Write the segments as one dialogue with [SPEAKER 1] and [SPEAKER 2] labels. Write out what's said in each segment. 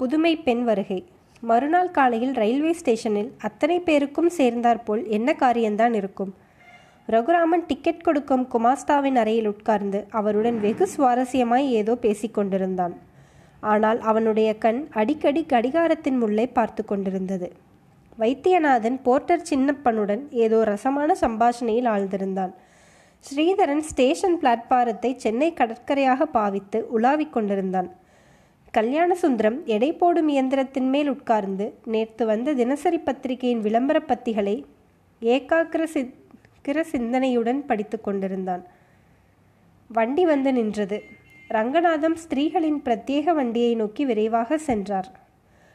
[SPEAKER 1] புதுமை பெண் வருகை. மறுநாள் காலையில் ரயில்வே ஸ்டேஷனில் அத்தனை பேருக்கும் சேர்ந்தாற்போல் என்ன காரியம்தான் இருக்கும்? ரகுராமன் டிக்கெட் கொடுக்கும் குமாஸ்தாவின் அறையில் உட்கார்ந்து அவருடன் வெகு சுவாரஸ்யமாய் ஏதோ பேசிக்கொண்டிருந்தான் ஆனால் அவனுடைய கண் அடிக்கடி கடிகாரத்தின் முள்ளை பார்த்து கொண்டிருந்தது. வைத்தியநாதன் போர்ட்டர் சின்னப்பனுடன் ஏதோ ரசமான சம்பாஷணையில் ஆழ்ந்திருந்தான். ஸ்ரீதரன் ஸ்டேஷன் பிளாட்பாரத்தை சென்னை கடற்கரையாக பாவித்து உலாவிக் கொண்டிருந்தான். கல்யாணசுந்தரம் எடை போடும் இயந்திரத்தின் மேல் உட்கார்ந்து நேற்று வந்த தினசரி பத்திரிகையின் விளம்பர பத்திகளை ஏகாக்கிர சிக்கிர சிந்தனையுடன் படித்து கொண்டிருந்தான். வண்டி வந்து நின்றது. ரங்கநாதம் ஸ்திரீகளின் பிரத்யேக வண்டியை நோக்கி விரைவாக சென்றார்.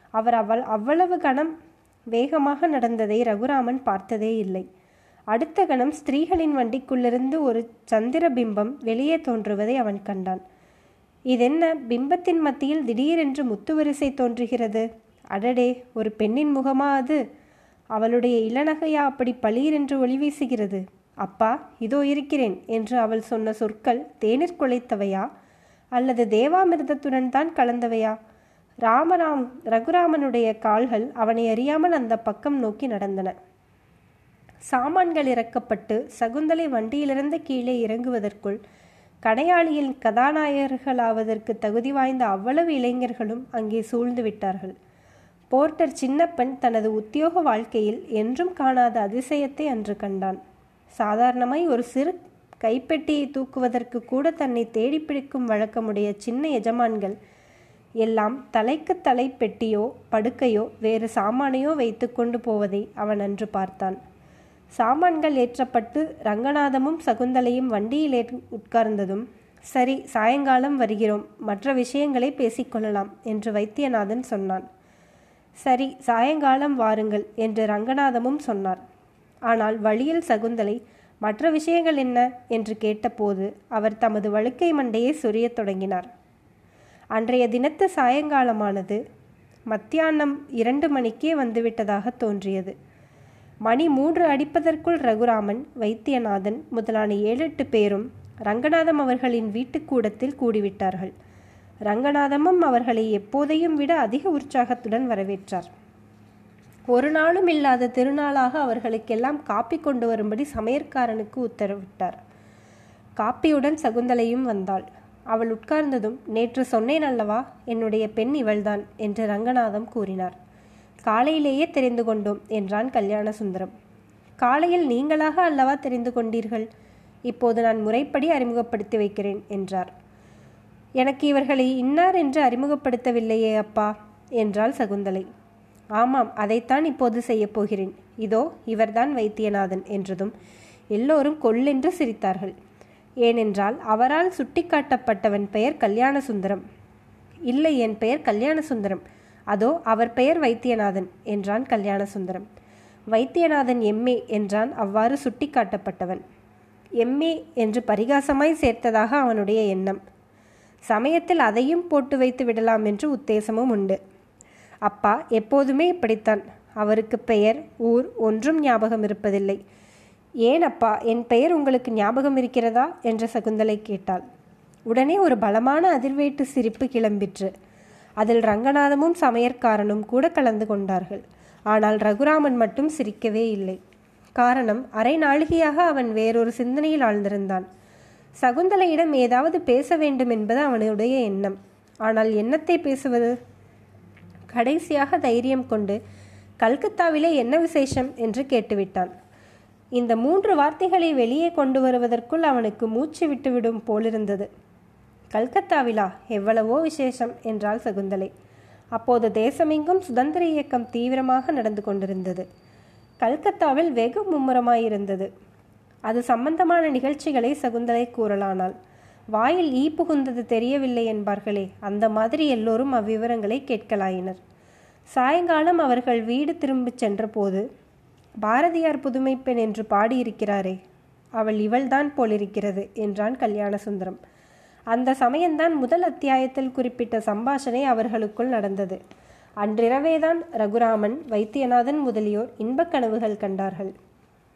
[SPEAKER 1] அவர் அவள் அவ்வளவு கணம் வேகமாக நடந்ததை ரகுராமன் பார்த்ததே இல்லை. அடுத்த கணம் ஸ்திரீகளின் வண்டிக்குள்ளிருந்து ஒரு சந்திர பிம்பம் வெளியே தோன்றுவதை அவன் கண்டான். இதென்ன பிம்பத்தின் மத்தியில் திடீரென்று முத்துவரிசை தோன்றுகிறது? அடடே ஒரு பெண்ணின் முகமா அது? அவளுடைய இளநகையா அப்படி பளீரென்று ஒளி வீசுகிறது. அப்பா இதோ இருக்கிறேன் என்று அவள் சொன்ன சொற்கள் தேநீர் குலைத்தவையா அல்லது தேவாமிர்தத்துடன் தான் கலந்தவையா? ராமராம் ரகுராமனுடைய கால்கள் அவனை அறியாமல் அந்த பக்கம் நோக்கி நடந்தன. சாமான்கள் இறக்கப்பட்டு சகுந்தலை வண்டியிலிருந்து கீழே இறங்குவதற்குள் கடையாளியின் கதாநாயகர்களாவதற்கு தகுதி வாய்ந்த அவ்வளவு இளைஞர்களும் அங்கே சூழ்ந்து விட்டார்கள். போர்ட்டர் சின்னப்பன் தனது உத்தியோக வாழ்க்கையில் என்றும் காணாத அதிசயத்தை அன்று கண்டான். சாதாரணமாய் ஒரு சிறு கைப்பெட்டியை தூக்குவதற்கு கூட தன்னை தேடி பிடிக்கும் வழக்கமுடைய சின்ன எஜமான்கள் எல்லாம் தலைக்கு தலை பெட்டியோ படுக்கையோ வேறு சாமானையோ வைத்து கொண்டு போவதை அவன் அன்று பார்த்தான். சாமான்கள் ஏற்றப்பட்டு ரங்கநாதமும் சகுந்தலையும் வண்டியில் உட்கார்ந்ததும் சரி சாயங்காலம் வருகிறோம். மற்ற விஷயங்களை பேசிக்கொள்ளலாம் என்று வைத்தியநாதன் சொன்னான். சரி சாயங்காலம் வாருங்கள் என்று ரங்கநாதமும் சொன்னார். ஆனால் வழியில் சகுந்தலை மற்ற விஷயங்கள் என்ன? என்று கேட்டபோது அவர் தமது வழுக்கை மண்டையை சொரியத் தொடங்கினார். அன்றைய தினத்து சாயங்காலமானது மத்தியானம் இரண்டு மணிக்கே வந்துவிட்டதாக தோன்றியது. மணி மூன்று அடிப்பதற்குள் ரகுராமன் வைத்தியநாதன் முதலான ஏழெட்டு பேரும் ரங்கநாதம் அவர்களின் வீட்டுக்கூடத்தில் கூடிவிட்டார்கள். ரங்கநாதமும் அவர்களை எப்போதையும் விட அதிக உற்சாகத்துடன் வரவேற்றார். ஒரு நாளும் இல்லாத திருநாளாக அவர்களுக்கெல்லாம் காப்பி கொண்டு வரும்படி சமையற்காரனுக்கு உத்தரவிட்டார். காப்பியுடன் சகுந்தலையும் வந்தாள். அவள் உட்கார்ந்ததும் நேற்று சொன்னேன் அல்லவா? என்னுடைய பெண் இவள்தான் என்று ரங்கநாதம் கூறினார். காலையிலேயே தெரிந்து கொண்டோம் என்றான் கல்யாண சுந்தரம் காலையில் நீங்களாக அல்லவா தெரிந்து கொண்டீர்கள்? இப்போது நான் முறைப்படி அறிமுகப்படுத்தி வைக்கிறேன் என்றார். எனக்கு இவர்களை இன்னார் என்று அறிமுகப்படுத்தவில்லையே அப்பா என்றாள் சகுந்தலை. ஆமாம் அதைத்தான் இப்போது செய்யப் போகிறேன். இதோ இவர்தான் வைத்தியநாதன் என்றதும் எல்லோரும் கொல்லென்று சிரித்தார்கள். ஏனென்றால் அவரால் சுட்டிக்காட்டப்பட்டவன் பெயர் கல்யாண சுந்தரம் இல்லை என் பெயர் கல்யாண சுந்தரம் அதோ அவர் பெயர் வைத்தியநாதன் என்றான் கல்யாண சுந்தரம் வைத்தியநாதன் எம்ஏ என்றான் அவ்வாறு சுட்டிக்காட்டப்பட்டவன். எம்ஏ என்று பரிகாசமாய் சேர்த்ததாக அவனுடைய எண்ணம். சமயத்தில் அதையும் போட்டு வைத்து விடலாம் என்று உத்தேசமும் உண்டு. அப்பா எப்போதுமே இப்படித்தான். அவருக்கு பெயர் ஊர் ஒன்றும் ஞாபகம் இருப்பதில்லை. ஏன் அப்பா என் பெயர் உங்களுக்கு ஞாபகம் இருக்கிறதா? என்ற சகுந்தலை கேட்டாள். உடனே ஒரு பலமான அதிர்வேட்டு சிரிப்பு கிளம்பிற்று. அதில் ரங்கநாதமும் சமையற்காரனும் கூட கலந்து கொண்டார்கள். ஆனால் ரகுராமன் மட்டும் சிரிக்கவே இல்லை. காரணம் அரை நாழிகையாக அவன் வேறொரு சிந்தனையில் ஆழ்ந்திருந்தான். சகுந்தலையிடம் ஏதாவது பேச வேண்டும் என்பது அவனுடைய எண்ணம். ஆனால் என்னத்தை பேசுவது? கடைசியாக தைரியம் கொண்டு கல்கத்தாவிலே என்ன விசேஷம்? என்று கேட்டுவிட்டான். இந்த மூன்று வார்த்தைகளை வெளியே கொண்டு வருவதற்குள் அவனுக்கு மூச்சு விட்டுவிடும் போலிருந்தது. கல்கத்தாவிலா எவ்வளவோ விசேஷம் என்றாள் சகுந்தலை. அப்போது தேசமெங்கும் சுதந்திர இயக்கம் தீவிரமாக நடந்து கொண்டிருந்தது. கல்கத்தாவில் வெகு மும்முரமாயிருந்தது. அது சம்பந்தமான நிகழ்ச்சிகளை சகுந்தலை கூறலானாள். வாயில் ஈ புகுந்தது தெரியவில்லை என்பார்களே அந்த மாதிரி எல்லோரும் அவ்விவரங்களை கேட்கலாயினர். சாயங்காலம் அவர்கள் வீடு திரும்பிச் சென்றபோது பாரதியார் புதுமைப்பெண் என்று பாடியிருக்கிறாரே அவள் இவள்தான் போலிருக்கிறது என்றான் கல்யாண சுந்தரம் அந்த சமயம்தான் முதல் அத்தியாயத்தில் குறிப்பிட்ட சம்பாஷணை அவர்களுக்குள் நடந்தது. அன்றிரவேதான் ரகுராமன் வைத்தியநாதன் முதலியோர் இன்பக் கனவுகள் கண்டார்கள்.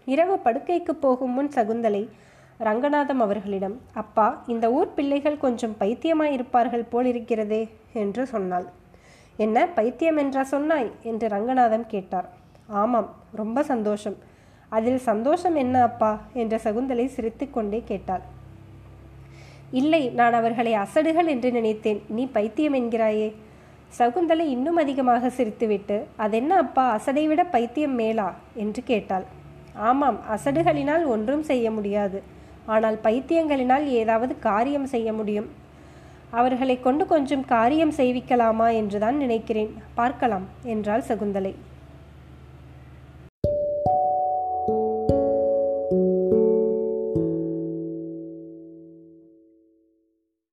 [SPEAKER 1] இரவு படுக்கைக்கு போகும் முன் சகுந்தலை ரங்கநாதம் அவர்களிடம் அப்பா இந்த ஊர் பிள்ளைகள் கொஞ்சம் பைத்தியமாயிருப்பார்கள் போல் இருக்கிறதே என்று சொன்னாள். என்ன பைத்தியம் என்றா சொன்னாய்? என்று ரங்கநாதம் கேட்டார். ஆமாம் ரொம்ப சந்தோஷம். அதில் சந்தோஷம் என்ன அப்பா? என்ற சகுந்தலை சிரித்துக்கொண்டே கேட்டாள். இல்லை நான் அவர்களை அசடுகள் என்று நினைத்தேன். நீ பைத்தியம் என்கிறாயே. சகுந்தலை இன்னும் அதிகமாக சிரித்துவிட்டு அதென்ன அப்பா அசடை விட பைத்தியம் மேலா? என்று கேட்டாள். ஆமாம் அசடுகளினால் ஒன்றும் செய்ய முடியாது. ஆனால் பைத்தியங்களினால் ஏதாவது காரியம் செய்ய முடியும். அவர்களை கொண்டு கொஞ்சம் காரியம் செய்விக்கலாமா என்றுதான் நினைக்கிறேன். பார்க்கலாம் என்றாள் சகுந்தலை.